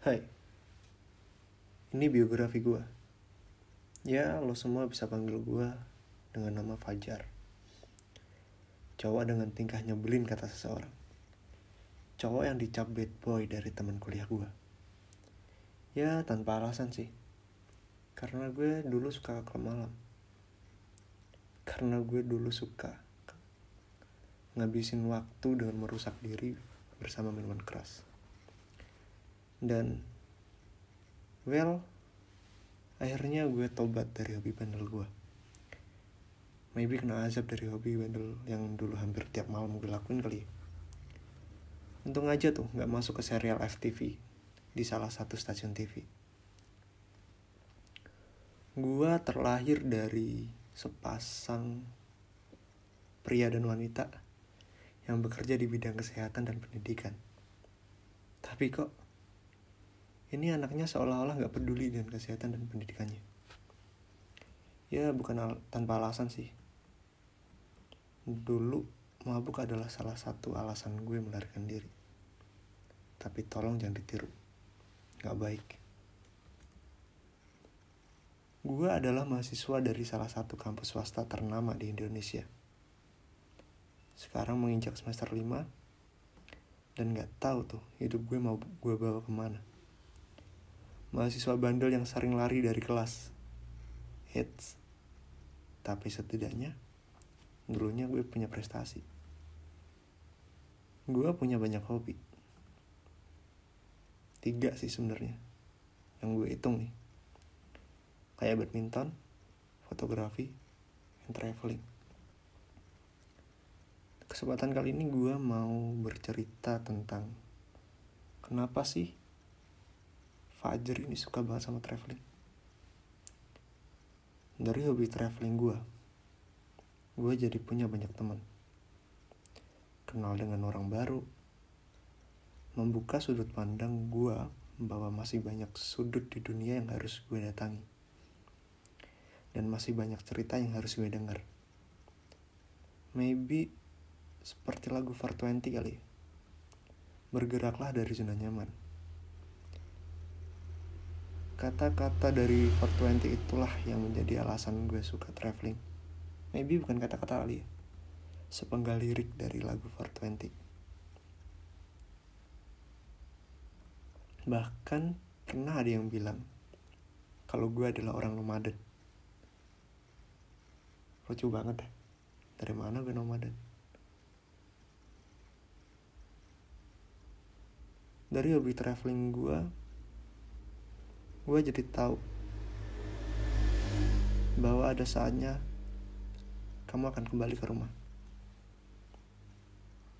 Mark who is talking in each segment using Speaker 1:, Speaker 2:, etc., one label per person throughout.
Speaker 1: Hai, ini biografi gue. Ya, lo semua bisa panggil gue dengan nama Fajar. Cowok dengan tingkah nyebelin kata seseorang. Cowok yang dicap bad boy dari teman kuliah gue. Ya, tanpa alasan sih. Karena gue dulu suka ke malam. Karena gue dulu suka ngabisin waktu dengan merusak diri bersama minuman keras. Dan well, akhirnya gue tobat dari hobi bandel gue. Maybe kena azab dari hobi bandel yang dulu hampir tiap malam gue lakuin kali ya. Untung aja tuh gak masuk ke serial FTV di salah satu stasiun TV. Gue terlahir dari sepasang pria dan wanita yang bekerja di bidang kesehatan dan pendidikan. Tapi kok ini anaknya seolah-olah gak peduli dengan kesehatan dan pendidikannya. Ya bukan al tanpa alasan sih. Dulu mabuk adalah salah satu alasan gue melarikan diri. Tapi tolong jangan ditiru. Gak baik. Gue adalah mahasiswa dari salah satu kampus swasta ternama di Indonesia sekarang menginjak semester 5 dan gak tahu tuh hidup gue mau gue bawa ke mana mahasiswa bandel yang sering lari dari kelas. Hits. Tapi setidaknya dulunya gue punya prestasi. Gue punya banyak hobi. Tiga sih sebenarnya yang gue hitung nih. Kayak badminton fotografi dan traveling. Kesempatan kali ini gue mau bercerita tentang kenapa sih Fajar ini suka banget sama traveling. Dari hobi traveling gue, gue jadi punya banyak teman. Kenal dengan orang baru, membuka sudut pandang gue bahwa masih banyak sudut di dunia yang harus gue datangi. Dan masih banyak cerita yang harus gue dengar. Maybe seperti lagu 420 kali Bergeraklah dari zona nyaman. Kata-kata dari 420 itulah yang menjadi alasan gue suka traveling. Maybe bukan kata-kata kali ya. Sepenggal lirik dari lagu 420. Bahkan pernah ada yang bilang kalau gue adalah orang nomaden. Lucu banget deh. Dari mana gue nomaden? dari hobi traveling gue gue jadi tahu bahwa ada saatnya kamu akan kembali ke rumah.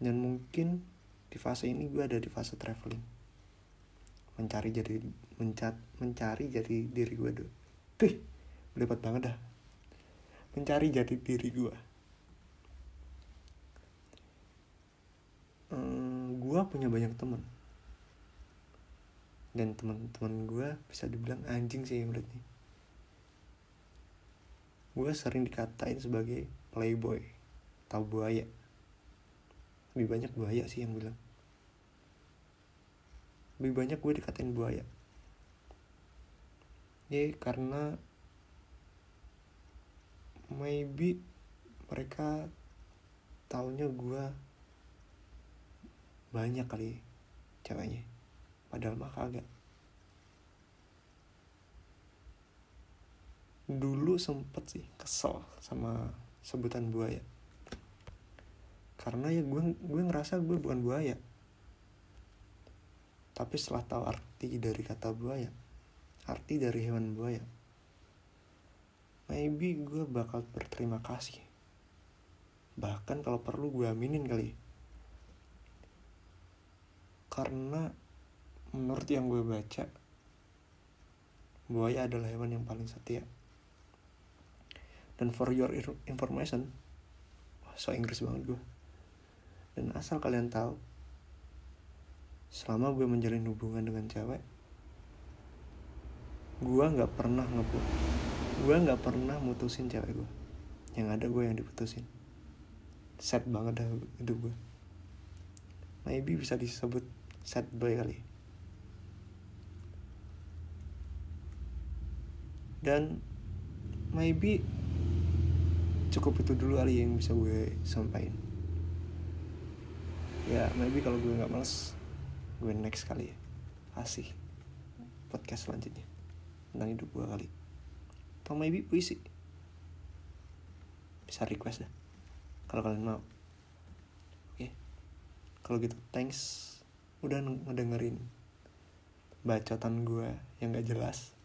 Speaker 1: Dan mungkin di fase ini gue ada di fase traveling. Mencari jadi mencat mencari jadi diri gue dulu. Tuh berlipat banget dah. Mencari jadi diri gue hmm, gue punya banyak teman dan teman-teman gue bisa dibilang anjing sih menurutnya. Gue sering dikatain sebagai playboy atau buaya. Lebih banyak buaya sih yang bilang. Lebih banyak gue dikatain buaya. Ya karena maybe mereka taunya gue banyak kali ceweknya padahal mah kagak. Dulu sempet sih kesel sama sebutan buaya. Karena ya gue gue ngerasa gue bukan buaya. Tapi setelah tahu arti dari kata buaya arti dari hewan buaya maybe gue bakal berterima kasih. Bahkan kalau perlu gue aminin kali. Karena menurut yang gue baca buaya adalah hewan yang paling setia. Dan for your information so Inggris banget gue dan asal kalian tahu selama gue menjalin hubungan dengan cewek gue nggak pernah ngebut gue nggak pernah mutusin cewek gue. Yang ada gue yang diputusin. Sad banget dah hidup gue. Maybe bisa disebut sad boy kali dan maybe cukup itu dulu kali yang bisa gue sampaikan. Ya maybe kalau gue nggak males gue next kali ya. Kasih podcast selanjutnya. Tentang hidup gue kali. Atau maybe puisi. Bisa request dah. Kalau kalian mau. Oke. Kalau gitu thanks udah ngedengerin bacotan gue yang gak jelas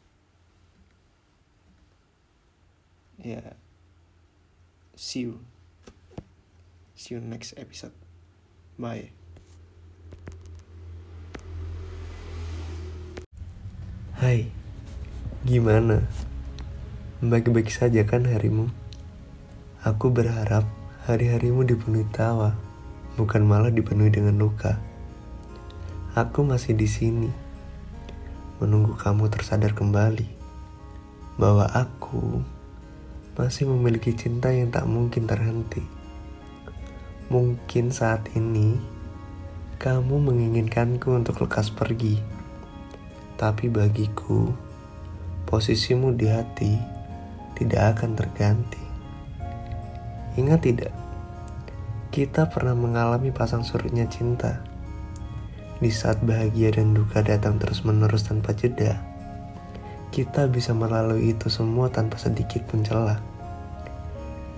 Speaker 1: ya yeah. see you see you next episode bye
Speaker 2: Hai, gimana? Baik-baik saja kan harimu? Aku berharap hari-harimu dipenuhi tawa, bukan malah dipenuhi dengan luka. Aku masih di sini, menunggu kamu tersadar kembali bahwa aku masih memiliki cinta yang tak mungkin terhenti. Mungkin saat ini kamu menginginkanku untuk lekas pergi, tapi bagiku posisimu di hati tidak akan terganti. Ingat tidak? Kita pernah mengalami pasang surutnya cinta. Di saat bahagia dan duka datang terus-menerus tanpa jeda, kita bisa melalui itu semua tanpa sedikit pun celah.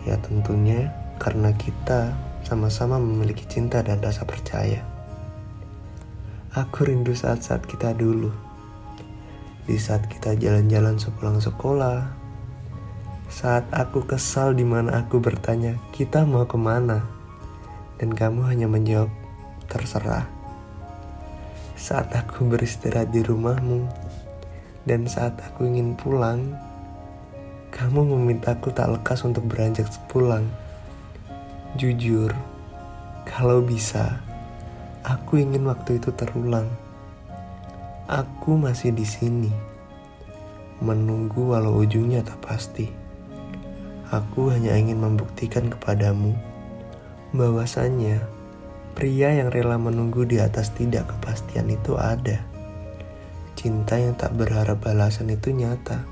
Speaker 2: Ya tentunya karena kita sama-sama memiliki cinta dan rasa percaya. Aku rindu saat-saat kita dulu. Di saat kita jalan-jalan sepulang sekolah. Saat aku kesal di mana aku bertanya, kita mau ke mana? Dan kamu hanya menjawab, terserah. Saat aku beristirahat di rumahmu, dan saat aku ingin pulang, kamu memintaku tak lekas untuk beranjak pulang. Jujur, kalau bisa, aku ingin waktu itu terulang. Aku masih di sini, menunggu walau ujungnya tak pasti. Aku hanya ingin membuktikan kepadamu bahwasannya pria yang rela menunggu di atas tidak kepastian itu ada. Cinta yang tak berharap balasan itu nyata.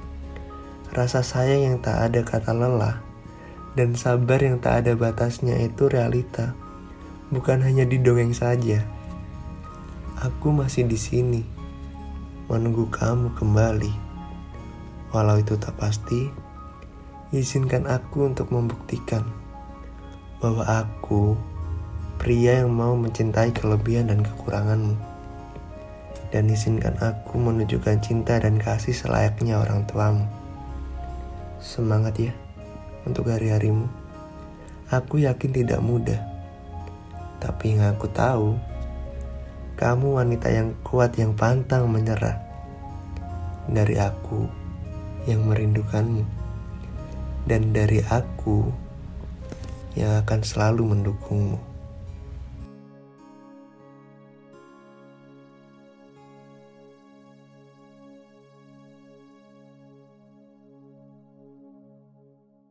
Speaker 2: Rasa sayang yang tak ada kata lelah. Dan sabar yang tak ada batasnya itu realita. Bukan hanya di dongeng saja. Aku masih di sini. Menunggu kamu kembali. Walau itu tak pasti, izinkan aku untuk membuktikan bahwa aku pria yang mau mencintai kelebihan dan kekuranganmu dan izinkan aku menunjukkan cinta dan kasih selayaknya orang tuamu. Semangat ya untuk hari-harimu. Aku yakin tidak mudah. Tapi yang aku tahu, kamu wanita yang kuat yang pantang menyerah. Dari aku yang merindukanmu. Dan dari aku yang akan selalu mendukungmu.